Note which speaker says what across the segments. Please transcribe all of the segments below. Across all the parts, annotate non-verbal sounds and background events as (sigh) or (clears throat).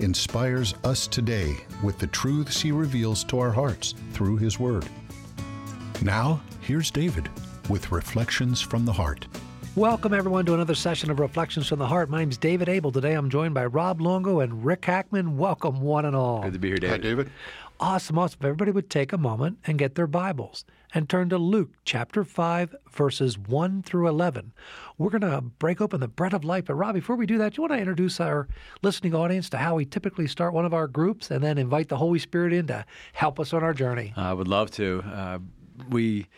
Speaker 1: inspires us today with the truths he reveals to our hearts through his word. Now, here's David with Reflections from the Heart.
Speaker 2: Welcome, everyone, to another session of Reflections from the Heart. My name's David Able. Today I'm joined by Rob Longo and Rick Hackman. Welcome, one and all.
Speaker 3: Good to be here, David.
Speaker 1: Hi, David.
Speaker 2: Awesome, awesome. If everybody would take a moment and get their Bibles and turn to Luke chapter 5, verses 1 through 11. We're going to break open the bread of life. But, Rob, before we do that, do you want to introduce our listening audience to how we typically start one of our groups and then invite the Holy Spirit in to help us on our journey?
Speaker 3: I would love to. Uh, we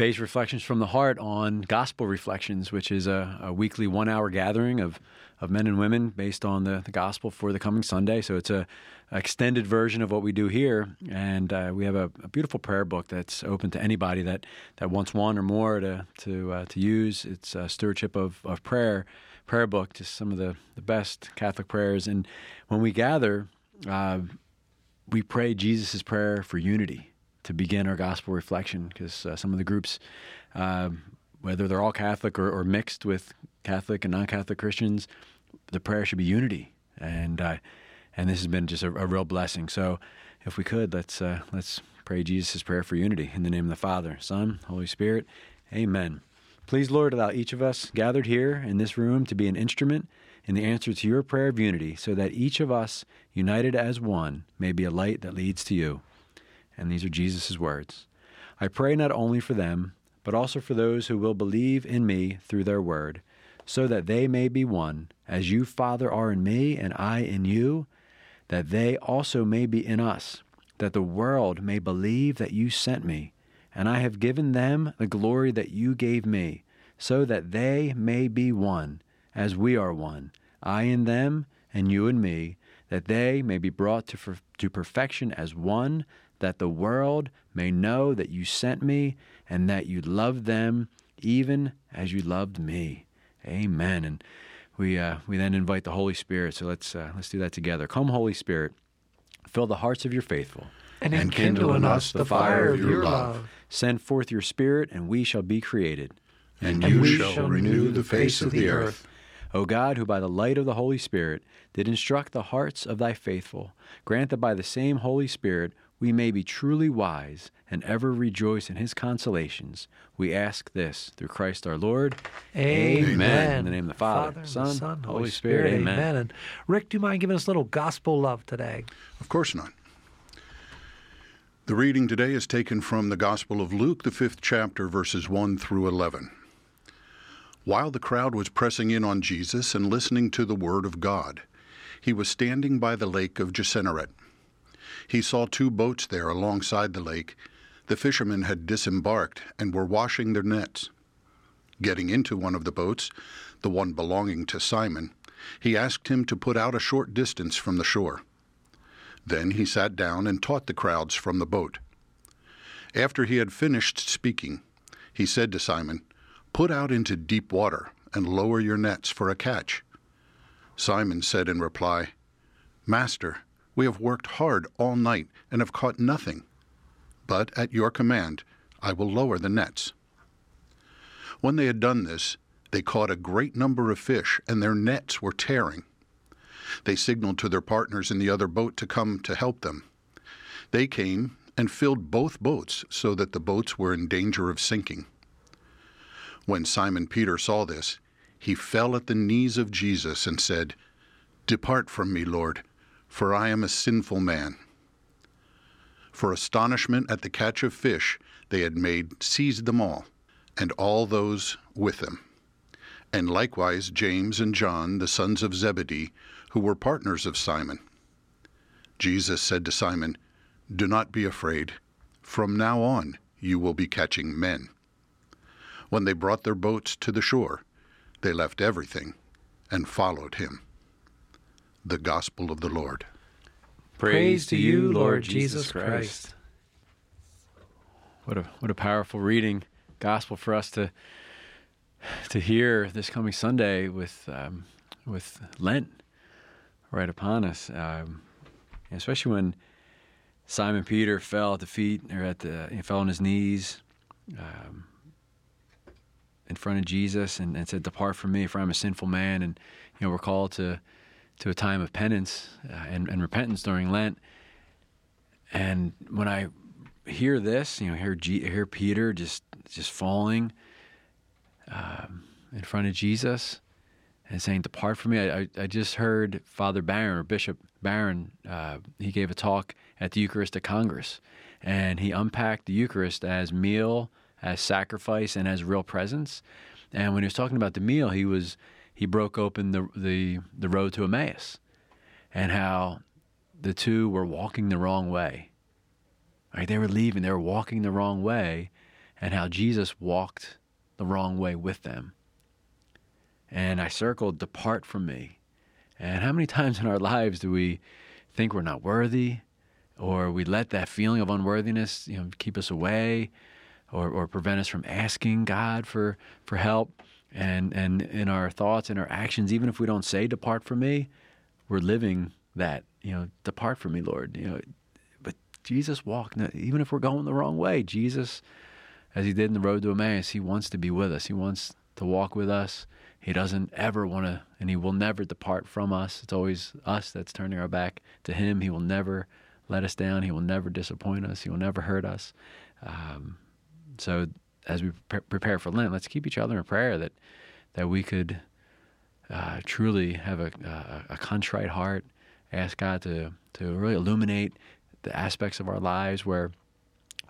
Speaker 3: base reflections from the heart on gospel reflections, which is a, a weekly one hour gathering of, of men and women based on the, the gospel for the coming Sunday. So it's a extended version of what we do here, and uh, we have a, a, beautiful prayer book that's open to anybody that, that wants one or more to to uh, to use. It's a stewardship of, of prayer prayer book, just some of the, the best Catholic prayers. And when we gather, uh, we pray Jesus' prayer for unity to begin our gospel reflection, because uh, some of the groups. Uh, whether they're all Catholic or, or, mixed with Catholic and non-Catholic Christians, the prayer should be unity, and uh, and this has been just a, a real blessing. So, if we could, let's uh, let's pray Jesus' prayer for unity in the name of the Father, Son, Holy Spirit, Amen. Please, Lord, allow each of us gathered here in this room to be an instrument in the answer to your prayer of unity, so that each of us, united as one, may be a light that leads to you. And these are Jesus' words. I pray not only for them, but also for those who will believe in me through their word, so that they may be one, as you, Father, are in me and I in you that they also may be in us, that the world may believe that you sent me. And I have given them the glory that you gave me, so that they may be one, as we are one, I in them, and you in me, that they may be brought to, to perfection as one, that the world may know that you sent me, and that you loved them even as you loved me. Amen. And we uh, we then invite the Holy Spirit. So let's uh, let's do that together. Come, Holy Spirit, fill the hearts of your faithful,
Speaker 2: and, and kindle in us the fire of your love.
Speaker 3: Send forth your Spirit, and we shall be created,
Speaker 1: and, and you shall, shall renew the face of the earth.
Speaker 3: O God, who by the light of the Holy Spirit did instruct the hearts of thy faithful, grant that by the same Holy Spirit we may be truly wise and ever rejoice in his consolations. We ask this through Christ our Lord.
Speaker 2: Amen. Amen.
Speaker 3: In the name of the Father,
Speaker 2: Father
Speaker 3: Son,
Speaker 2: Son,
Speaker 3: Holy, Holy Spirit. Spirit.
Speaker 2: Amen. Amen. And Rick, do you mind giving us a little gospel love today?
Speaker 1: Of course not. The reading today is taken from the Gospel of Luke, the fifth chapter, verses 1 through 11. While the crowd was pressing in on Jesus and listening to the word of God, he was standing by the lake of Gennesaret he saw two boats there alongside the lake. The fishermen had disembarked and were washing their nets. Getting into one of the boats, the one belonging to Simon, he asked him to put out a short distance from the shore. Then he sat down and taught the crowds from the boat. After he had finished speaking, he said to Simon, Put out into deep water and lower your nets for a catch. Simon said in reply, Master, we have worked hard all night and have caught nothing. But at your command, I will lower the nets. When they had done this, they caught a great number of fish, and their nets were tearing. They signaled to their partners in the other boat to come to help them. They came and filled both boats so that the boats were in danger of sinking. When Simon Peter saw this, he fell at the knees of Jesus and said, Depart from me, Lord for I am a sinful man. For astonishment at the catch of fish they had made seized them all, and all those with them. And likewise James and John, the sons of Zebedee, who were partners of Simon. Jesus said to Simon, Do not be afraid. From now on you will be catching men. When they brought their boats to the shore, they left everything and followed him the gospel of the Lord.
Speaker 2: Praise to you, Lord Jesus Christ.
Speaker 3: What a what a powerful reading, gospel for us to to hear this coming Sunday with um, with Lent right upon us, um, especially when Simon Peter fell at the feet or at the he fell on his knees um, in front of Jesus and, and, said, "Depart from me, for I'm a sinful man." And you know we're called to to a time of penance uh, and, and, repentance during Lent. And when I hear this, you know, hear G, hear Peter just just falling um, in front of Jesus and saying, "Depart from me." I, I just heard Father Barron or Bishop Barron. Uh, he gave a talk at the Eucharistic Congress, and he unpacked the Eucharist as meal, as sacrifice, and as real presence. And when he was talking about the meal, he was he broke open the the the road to Emmaus, and how the two were walking the wrong way. Right, they were leaving, they were walking the wrong way, and how Jesus walked the wrong way with them. And I circled, "Depart from me." And how many times in our lives do we think we're not worthy, or we let that feeling of unworthiness, you know, keep us away, or, or prevent us from asking God for for help? And and in our thoughts and our actions even if we don't say depart from me we're living that you know depart from me lord you know. But jesus walked even if we're going the wrong way jesus as he did in the road to emmaus he wants to be with us. He wants to walk with us. He doesn't ever want to and he will never depart from us. It's always us that's turning our back to him. He will never let us down. He will never disappoint us. He will never hurt us. Um, so as we pre- prepare for Lent, let's keep each other in prayer that that we could uh, truly have a, a, a, contrite heart, ask God to to really illuminate the aspects of our lives where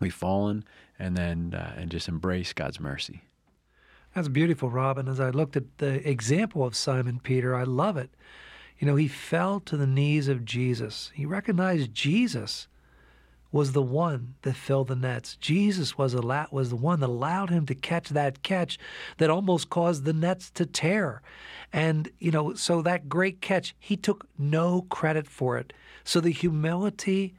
Speaker 3: we've fallen, and then uh, and just embrace God's mercy.
Speaker 2: That's beautiful, Robin. As I looked at the example of Simon Peter, I love it. You know, he fell to the knees of Jesus. He recognized Jesus was the one that filled the nets. Jesus was, a, was the one that allowed him to catch that catch that almost caused the nets to tear. And, you know, so that great catch, he took no credit for it. So the humility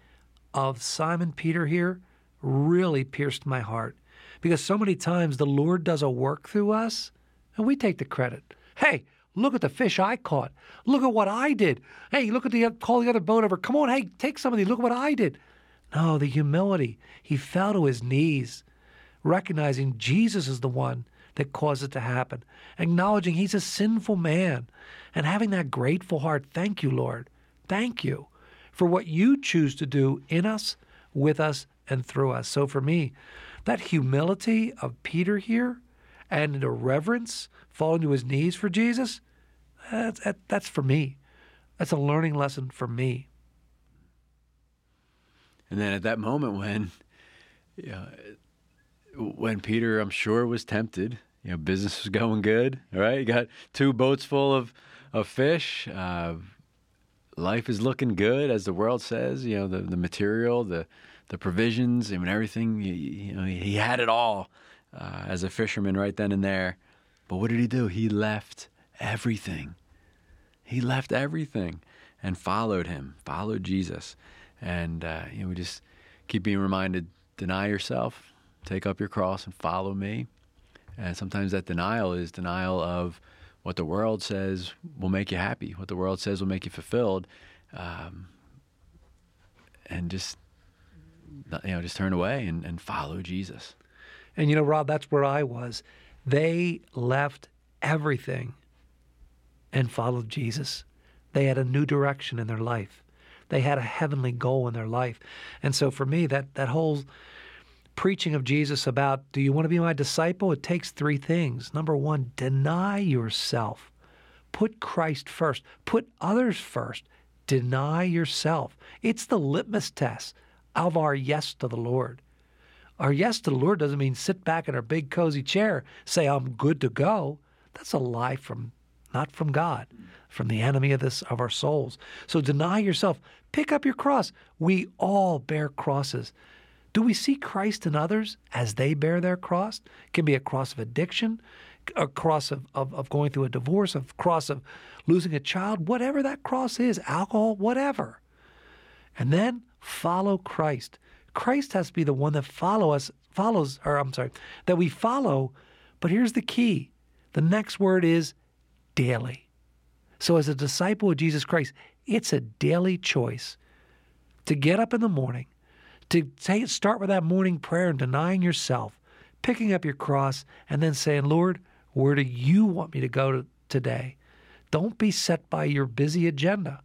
Speaker 2: of Simon Peter here really pierced my heart because so many times the Lord does a work through us and we take the credit. Hey, Look at the fish I caught. Look at what I did. Hey, look at the call the other boat over. Come on, hey, take some of these. Look at what I did. No, the humility. He fell to his knees, recognizing Jesus is the one that caused it to happen, acknowledging he's a sinful man, and having that grateful heart. Thank you, Lord. Thank you for what you choose to do in us, with us, and through us. So for me, that humility of Peter here and the reverence, falling to his knees for Jesus, that's, that's for me. That's a learning lesson for me.
Speaker 3: And then at that moment when, you know, when Peter, I'm sure, was tempted, you know, business was going good, right? You got two boats full of, of fish. Uh, life is looking good, as the world says. You know, the, the material, the the provisions, I mean, everything. You, you know, he had it all uh, as a fisherman right then and there. But what did he do? He left everything. He left everything and followed him, followed Jesus. And uh, you know, we just keep being reminded: deny yourself, take up your cross, and follow me. And sometimes that denial is denial of what the world says will make you happy, what the world says will make you fulfilled, um, and just you know, just turn away and, and follow Jesus.
Speaker 2: And you know, Rob, that's where I was. They left everything and followed Jesus. They had a new direction in their life. They had a heavenly goal in their life. And so for me, that, that whole preaching of Jesus about, do you want to be my disciple? It takes three things. Number one, deny yourself. Put Christ first. Put others first. Deny yourself. It's the litmus test of our yes to the Lord. Our yes to the Lord doesn't mean sit back in our big cozy chair, say I'm good to go. That's a lie from not from God, from the enemy of this of our souls. So deny yourself. Pick up your cross. We all bear crosses. Do we see Christ in others as they bear their cross? It can be a cross of addiction, a cross of, of, of going through a divorce, a cross of losing a child, whatever that cross is, alcohol, whatever. And then follow Christ. Christ has to be the one that follow us follows or I'm sorry, that we follow. But here's the key. The next word is daily. So as a disciple of Jesus Christ, it's a daily choice to get up in the morning, to take, start with that morning prayer and denying yourself, picking up your cross, and then saying, Lord, where do you want me to go to today? Don't be set by your busy agenda.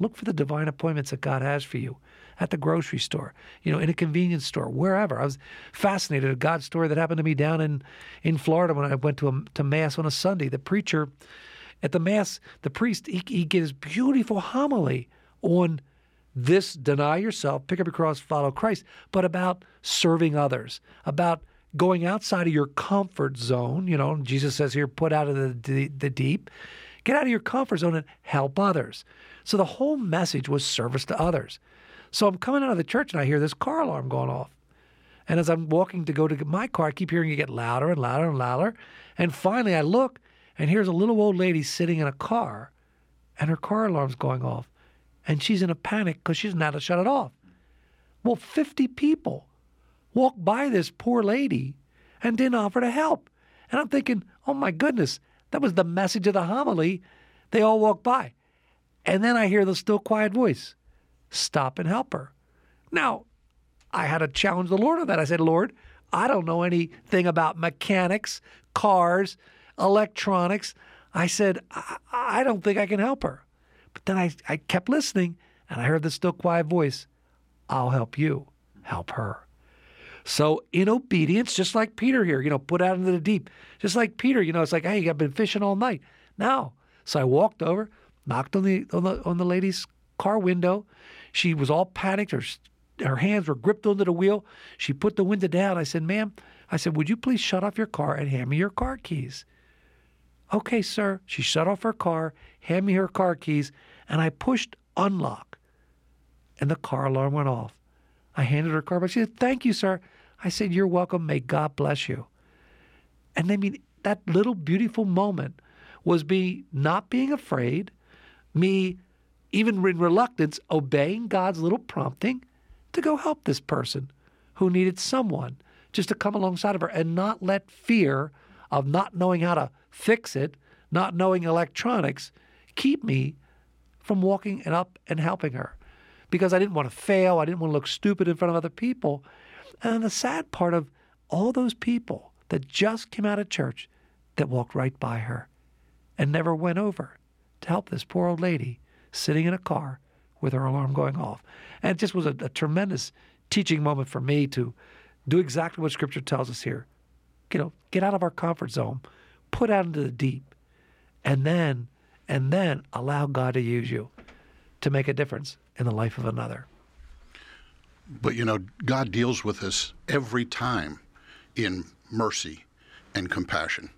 Speaker 2: Look for the divine appointments that God has for you at the grocery store, you know, in a convenience store, wherever. I was fascinated a God story that happened to me down in, in Florida when I went to a, to mass on a Sunday. The preacher at the mass, the priest, he, he gives beautiful homily on this deny yourself, pick up your cross, follow Christ, but about serving others, about going outside of your comfort zone. You know, Jesus says here, put out of the, the deep. Get out of your comfort zone and help others. So the whole message was service to others. So I'm coming out of the church and I hear this car alarm going off. And as I'm walking to go to my car, I keep hearing it get louder and louder and louder. And finally I look and here's a little old lady sitting in a car and her car alarm's going off. And she's in a panic because she doesn't know how to shut it off. Well, 50 people walked by this poor lady and didn't offer to help. And I'm thinking, oh my goodness, that was the message of the homily. They all walked by. And then I hear the still quiet voice stop and help her. Now, I had to challenge the Lord on that. I said, Lord, I don't know anything about mechanics, cars, electronics. I said, I, I don't think I can help her. But then I, I kept listening and I heard the still quiet voice I'll help you, help her. So, in obedience, just like Peter here, you know, put out into the deep, just like Peter, you know, it's like, hey, I've been fishing all night. Now, so I walked over, knocked on the on the on the lady's car window. She was all panicked. Her her hands were gripped onto the wheel. She put the window down. I said, "Ma'am," I said, "Would you please shut off your car and hand me your car keys?" Okay, sir. She shut off her car, handed me her car keys, and I pushed unlock, and the car alarm went off. I handed her car back. She said, "Thank you, sir." I said, "You're welcome. May God bless you." And I mean, that little beautiful moment was me not being afraid, me even in reluctance, obeying God's little prompting to go help this person who needed someone just to come alongside of her and not let fear of not knowing how to fix it, not knowing electronics, keep me from walking up and helping her. Because I didn't want to fail, I didn't want to look stupid in front of other people. And the sad part of all those people that just came out of church that walked right by her and never went over to help this poor old lady sitting in a car with her alarm going off. And it just was a, a tremendous teaching moment for me to do exactly what Scripture tells us here. You know, get out of our comfort zone, put out into the deep, and then and then allow God to use you to make a difference in the life of another.
Speaker 1: But you know, God deals with us every time in mercy and compassion.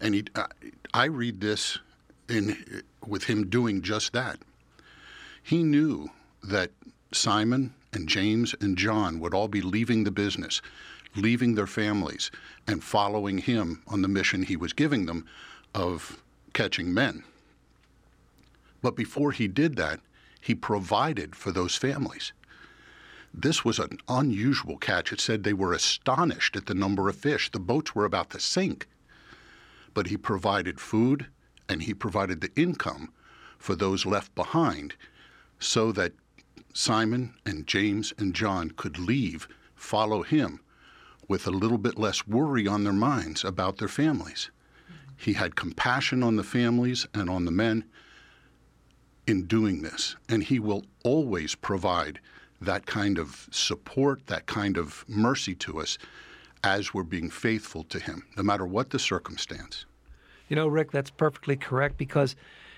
Speaker 1: And he, I read this in with him doing just that. He knew that Simon and James and John would all be leaving the business, leaving their families, and following him on the mission he was giving them of catching men. But before he did that, he provided for those families. This was an unusual catch. It said they were astonished at the number of fish. The boats were about to sink. But he provided food and he provided the income for those left behind so that Simon and James and John could leave, follow him, with a little bit less worry on their minds about their families. He had compassion on the families and on the men in doing this, and he will always provide that kind of support, that kind of mercy to us as we're being faithful to him, no matter what the circumstance.
Speaker 2: You know, Rick, that's perfectly correct because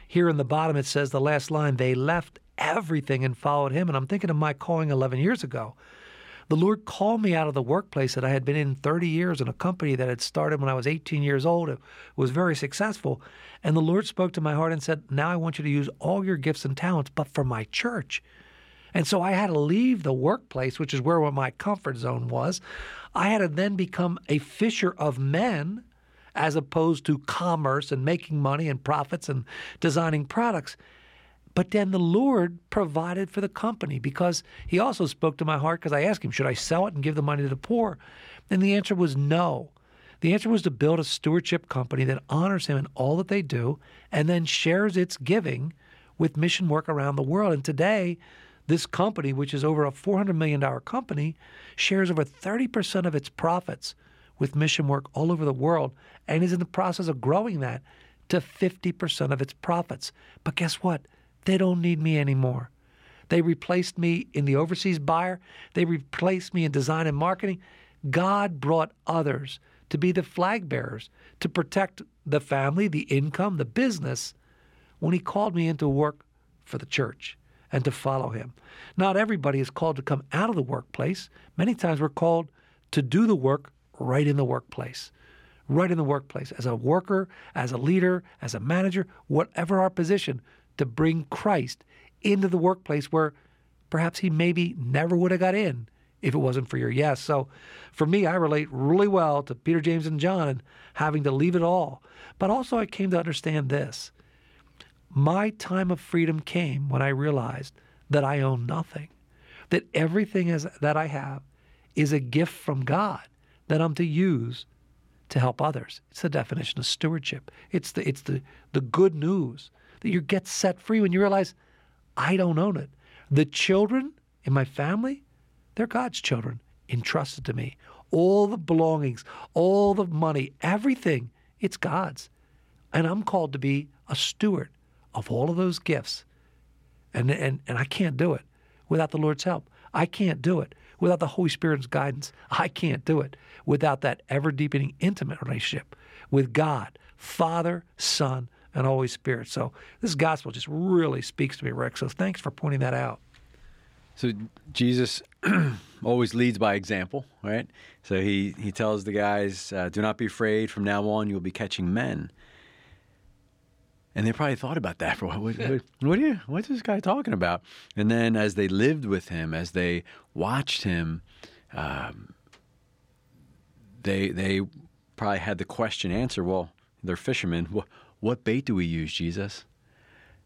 Speaker 2: here in the bottom it says the last line, they left everything and followed him. And I'm thinking of my calling 11 years ago. The Lord called me out of the workplace that I had been in 30 years in a company that had started when I was 18 years old. It was very successful. And the Lord spoke to my heart and said, Now I want you to use all your gifts and talents, but for my church. And so I had to leave the workplace, which is where my comfort zone was. I had to then become a fisher of men as opposed to commerce and making money and profits and designing products. But then the Lord provided for the company because He also spoke to my heart because I asked Him, should I sell it and give the money to the poor? And the answer was no. The answer was to build a stewardship company that honors Him in all that they do and then shares its giving with mission work around the world. And today, this company, which is over a $400 million company, shares over 30% of its profits with mission work all over the world and is in the process of growing that to 50% of its profits. But guess what? They don't need me anymore. They replaced me in the overseas buyer, they replaced me in design and marketing. God brought others to be the flag bearers, to protect the family, the income, the business when He called me into work for the church and to follow Him. Not everybody is called to come out of the workplace. Many times we're called to do the work right in the workplace. Right in the workplace, as a worker, as a leader, as a manager, whatever our position, to bring Christ into the workplace where perhaps he maybe never would have got in if it wasn't for your yes. So for me, I relate really well to Peter, James, and John and having to leave it all. But also, I came to understand this. My time of freedom came when I realized that I own nothing, that everything is, that I have is a gift from God that I'm to use to help others. It's the definition of stewardship. It's the it's the the good news that you get set free when you realize I don't own it. The children in my family, they're God's children entrusted to me. All the belongings, all the money, everything, it's God's. And I'm called to be a steward of all of those gifts. And and and I can't do it without the Lord's help. I can't do it without the Holy Spirit's guidance. I can't do it without that ever deepening intimate relationship with God, Father, Son, and Holy Spirit. So this gospel just really speaks to me, Rick. So thanks for pointing that out.
Speaker 3: So Jesus (clears throat) always leads by example, right? So he he tells the guys, uh, "Do not be afraid. From now on, you'll be catching men." And they probably thought about that for what, what, what, what are you, what's this guy talking about? And then as they lived with him, as they watched him, um, they they probably had the question answer. Well, they're fishermen. (laughs) What, what bait do we use, Jesus?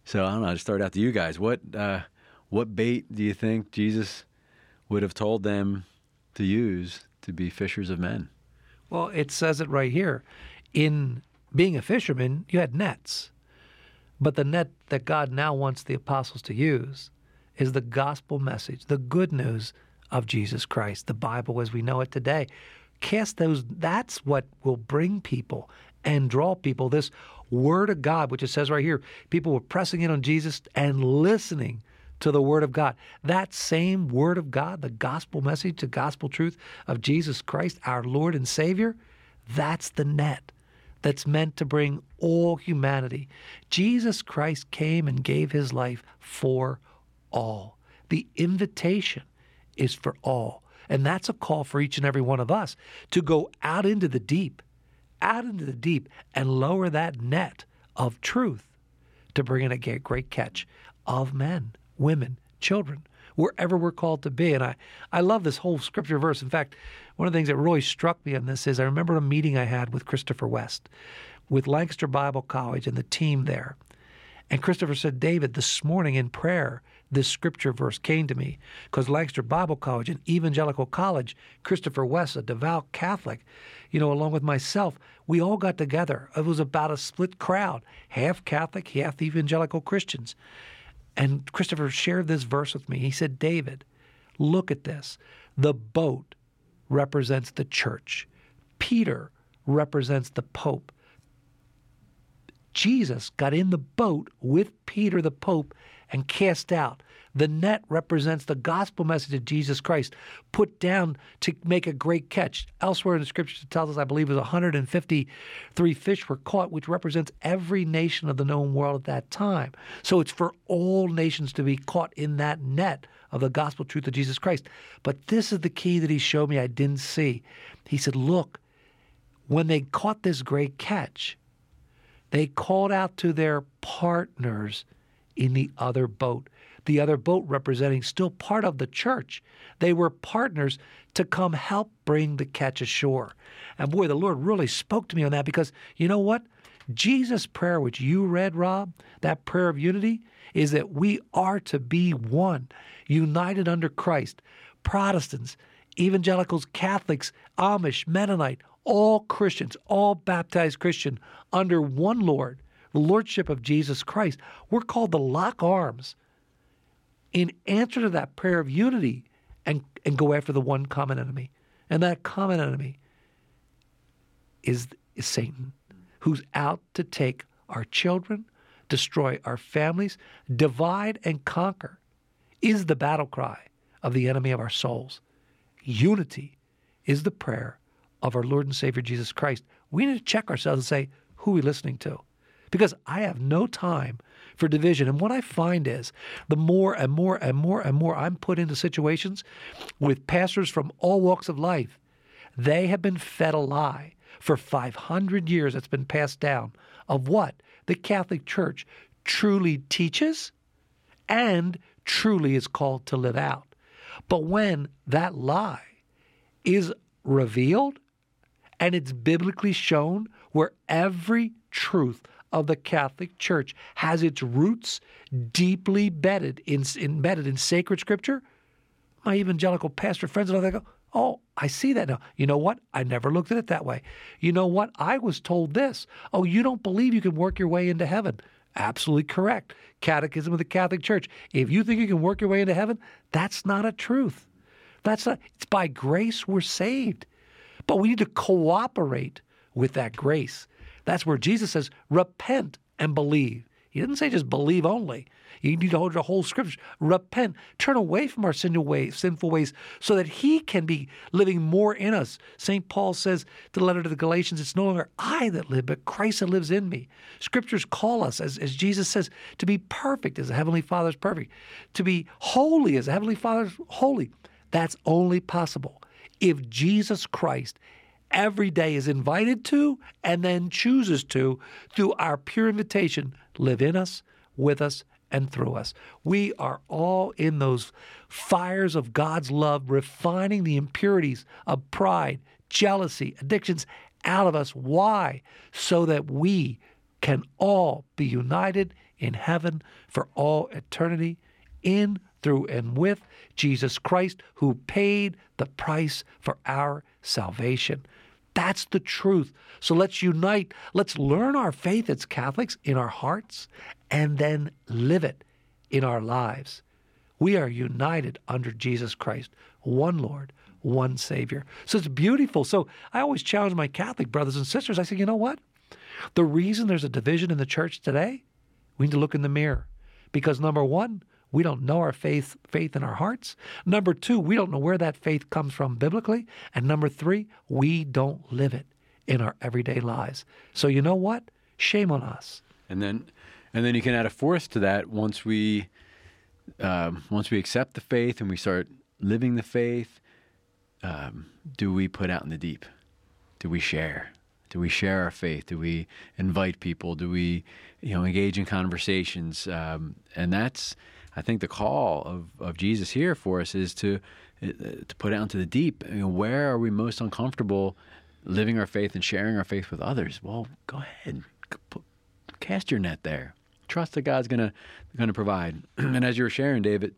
Speaker 3: So I don't know. I start out to you guys. What uh, what bait do you think Jesus would have told them to use to be fishers of men?
Speaker 2: Well, it says it right here. In being a fisherman, you had nets. But the net that God now wants the apostles to use is the gospel message, the good news of Jesus Christ, the Bible as we know it today. Cast those, that's what will bring people and draw people. This word of God, which it says right here, people were pressing in on Jesus and listening to the word of God. That same word of God, the gospel message, the gospel truth of Jesus Christ, our Lord and Savior, that's the net that's meant to bring all humanity. Jesus Christ came and gave his life for all. The invitation is for all. And that's a call for each and every one of us to go out into the deep, out into the deep, and lower that net of truth to bring in a great catch of men, women, children, wherever we're called to be. And I, I love this whole scripture verse. In fact, one of the things that really struck me on this is I remember a meeting I had with Christopher West with Lancaster Bible College and the team there. And Christopher said, David, this morning in prayer, this scripture verse came to me because Lancaster Bible College, an evangelical college, Christopher West, a devout Catholic, you know, along with myself, we all got together. It was about a split crowd, half Catholic, half evangelical Christians. And Christopher shared this verse with me. He said, David, look at this. The boat represents the church, Peter represents the Pope. Jesus got in the boat with Peter the Pope and cast out. The net represents the gospel message of Jesus Christ put down to make a great catch. Elsewhere in the scriptures, it tells us, I believe, it was 153 fish were caught, which represents every nation of the known world at that time. So it's for all nations to be caught in that net of the gospel truth of Jesus Christ. But this is the key that he showed me I didn't see. He said, Look, when they caught this great catch, they called out to their partners in the other boat. The other boat representing still part of the church. They were partners to come help bring the catch ashore. And boy, the Lord really spoke to me on that because you know what? Jesus' prayer, which you read, Rob, that prayer of unity, is that we are to be one, united under Christ. Protestants, evangelicals, Catholics, Amish, Mennonite, all Christians, all baptized Christian under one Lord, the Lordship of Jesus Christ. We're called to lock arms in answer to that prayer of unity and, and go after the one common enemy. And that common enemy is, is Satan, who's out to take our children, destroy our families, divide and conquer, is the battle cry of the enemy of our souls. Unity is the prayer of our Lord and Savior Jesus Christ. We need to check ourselves and say, who are we listening to? Because I have no time for division. And what I find is the more and more and more and more I'm put into situations with pastors from all walks of life, they have been fed a lie for 500 years that's been passed down of what the Catholic Church truly teaches and truly is called to live out. But when that lie is revealed and it's biblically shown where every truth of the Catholic Church has its roots deeply bedded in, embedded in sacred scripture, my evangelical pastor friends and they go, Oh, I see that now. You know what? I never looked at it that way. You know what? I was told this. Oh, you don't believe you can work your way into heaven. Absolutely correct. Catechism of the Catholic Church. If you think you can work your way into heaven, that's not a truth. That's not, it's by grace we're saved. But we need to cooperate with that grace. That's where Jesus says, repent and believe. He didn't say just believe only. You need to hold the whole scripture. Repent, turn away from our sinful ways, sinful ways, so that He can be living more in us. St. Paul says to the letter to the Galatians, it's no longer I that live, but Christ that lives in me. Scriptures call us, as, as Jesus says, to be perfect as the Heavenly Father is perfect, to be holy as the Heavenly Father is holy. That's only possible if Jesus Christ every day is invited to and then chooses to, through our pure invitation, live in us, with us, and through us. We are all in those fires of God's love, refining the impurities of pride, jealousy, addictions out of us. Why? So that we can all be united in heaven for all eternity, in, through, and with Jesus Christ, who paid the price for our salvation. That's the truth. So let's unite. Let's learn our faith as Catholics in our hearts and then live it in our lives. We are united under Jesus Christ, one Lord, one Savior. So it's beautiful. So I always challenge my Catholic brothers and sisters. I say, you know what? The reason there's a division in the church today, we need to look in the mirror. Because number one, we don't know our faith faith in our hearts. Number 2, we don't know where that faith comes from biblically, and number 3, we don't live it in our everyday lives. So you know what? Shame on us.
Speaker 3: And then and then you can add a fourth to that once we um, once we accept the faith and we start living the faith, um, do we put out in the deep? Do we share? Do we share our faith? Do we invite people? Do we, you know, engage in conversations? Um, and that's I think the call of, of Jesus here for us is to uh, to put out into the deep. You know, where are we most uncomfortable living our faith and sharing our faith with others? Well, go ahead, cast your net there. Trust that God's gonna gonna provide. (clears throat) and as you were sharing, David,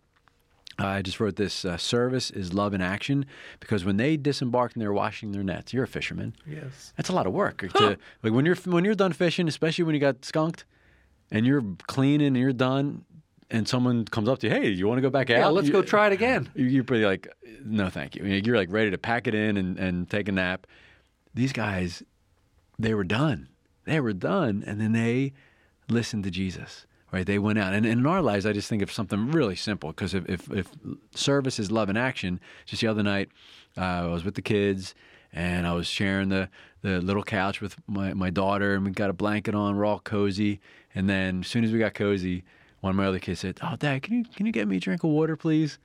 Speaker 3: I just wrote this uh, service is love in action because when they disembark and they're washing their nets, you're a fisherman.
Speaker 2: Yes,
Speaker 3: that's a lot of work. Huh. (gasps) To, like when you're when you're done fishing, especially when you got skunked and you're cleaning and you're done, and someone comes up to you, hey, you want to go back
Speaker 2: out?
Speaker 3: Yeah,
Speaker 2: let's
Speaker 3: you,
Speaker 2: go try it again. (laughs)
Speaker 3: You're pretty like, no, thank you. You're like ready to pack it in and, and take a nap. These guys, they were done. They were done. And then they listened to Jesus, right? They went out. And, and in our lives, I just think of something really simple because if, if, if, service is love in action, just the other night, uh, I was with the kids and I was sharing the, the little couch with my, my daughter and we got a blanket on. We're all cozy. And then as soon as we got cozy, one of my other kids said, "Oh, Dad, can you can you get me a drink of water, please?"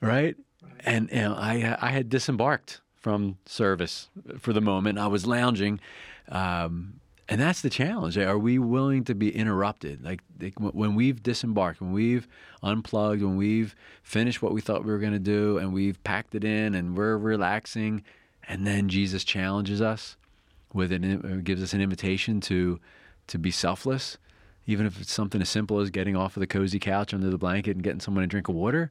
Speaker 3: Right, right. and you know, I I had disembarked from service for the moment. I was lounging, um, and that's the challenge. Are we willing to be interrupted? Like, like when we've disembarked, when we've unplugged, when we've finished what we thought we were going to do, and we've packed it in, and we're relaxing, and then Jesus challenges us. with it, it gives us an invitation to to be selfless, even if it's something as simple as getting off of the cozy couch under the blanket and getting someone a drink of water.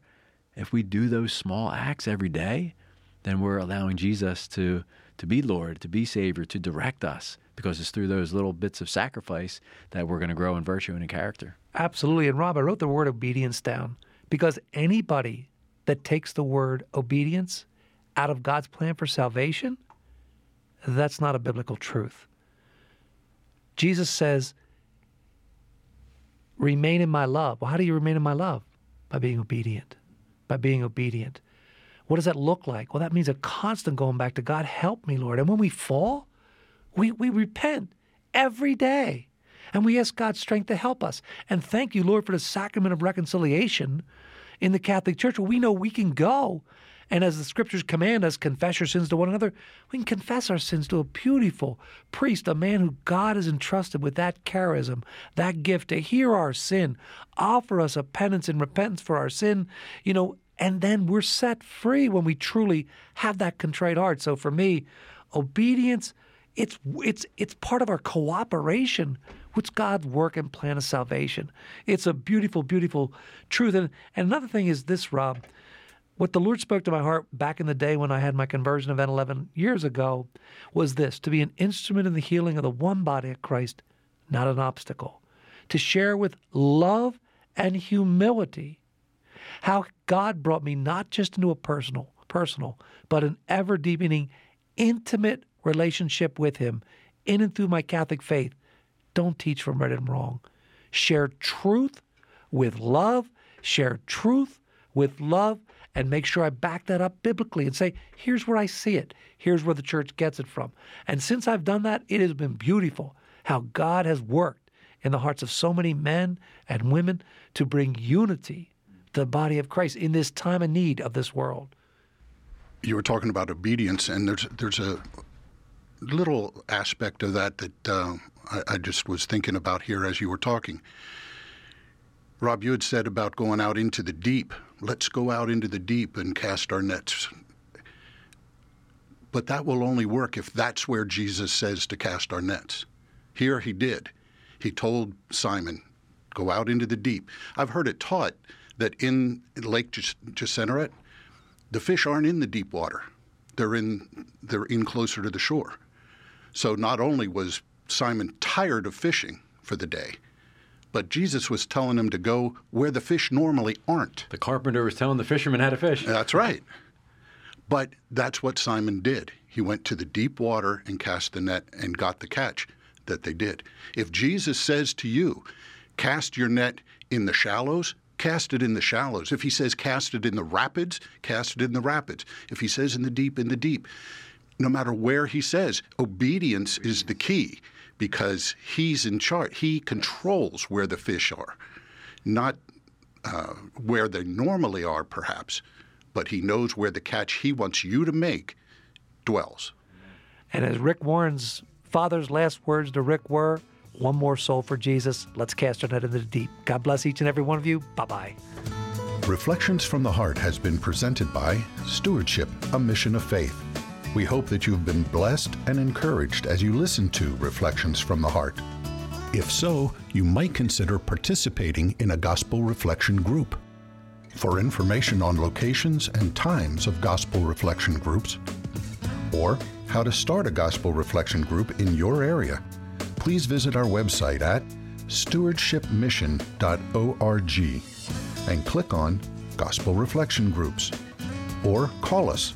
Speaker 3: If we do those small acts every day, then we're allowing Jesus to to be Lord, to be Savior, to direct us, because it's through those little bits of sacrifice that we're going to grow in virtue and in character.
Speaker 2: Absolutely. And Rob, I wrote the word obedience down because anybody that takes the word obedience out of God's plan for salvation, that's not a biblical truth. Jesus says, remain in my love. Well, how do you remain in my love? By being obedient. By being obedient. What does that look like? Well, that means a constant going back to God, help me, Lord. And when we fall, we, we repent every day. And we ask God's strength to help us. And thank you, Lord, for the sacrament of reconciliation in the Catholic Church where we know we can go. And as the scriptures command us, confess your sins to one another, we can confess our sins to a beautiful priest, a man who God has entrusted with that charism, that gift to hear our sin, offer us a penance and repentance for our sin, you know, and then we're set free when we truly have that contrite heart. So for me, obedience, it's it's it's part of our cooperation with God's work and plan of salvation. It's a beautiful, beautiful truth. And, and another thing is this, Rob. What the Lord spoke to my heart back in the day when I had my conversion event 11 years ago was this to be an instrument in the healing of the one body of Christ, not an obstacle. To share with love and humility how God brought me not just into a personal, personal, but an ever deepening, intimate relationship with Him in and through my Catholic faith. Don't teach from right and wrong. Share truth with love, share truth with love, and make sure I back that up biblically and say, here's where I see it. Here's where the church gets it from. And since I've done that, it has been beautiful how God has worked in the hearts of so many men and women to bring unity to the body of Christ in this time of need of this world.
Speaker 1: You were talking about obedience, and there's there's a little aspect of that that uh, I, I just was thinking about here as you were talking. Rob, you had said about going out into the deep. Let's go out into the deep and cast our nets. But that will only work if that's where Jesus says to cast our nets. Here he did. He told Simon, go out into the deep. I've heard it taught that in Lake Gennesaret, the fish aren't in the deep water. They're in they're in closer to the shore. So not only was Simon tired of fishing for the day, but Jesus was telling him to go where the fish normally aren't.
Speaker 3: The carpenter was telling the fisherman how to fish.
Speaker 1: That's right. But that's what Simon did. He went to the deep water and cast the net and got the catch that they did. If Jesus says to you, cast your net in the shallows, cast it in the shallows. If he says cast it in the rapids, cast it in the rapids. If he says in the deep, in the deep. No matter where he says, obedience is the key because he's in charge. He controls where the fish are, not uh, where they normally are, perhaps, but he knows where the catch he wants you to make dwells.
Speaker 2: And as Rick Warren's father's last words to Rick were, one more soul for Jesus. Let's cast our net into the deep. God bless each and every one of you. Bye bye.
Speaker 1: Reflections from the Heart has been presented by Stewardship, a Mission of Faith. We hope that you've been blessed and encouraged as you listen to Reflections from the Heart. If so, you might consider participating in a gospel reflection group. For information on locations and times of gospel reflection groups, or how to start a gospel reflection group in your area, please visit our website at stewardshipmission.org and click on Gospel Reflection Groups or call us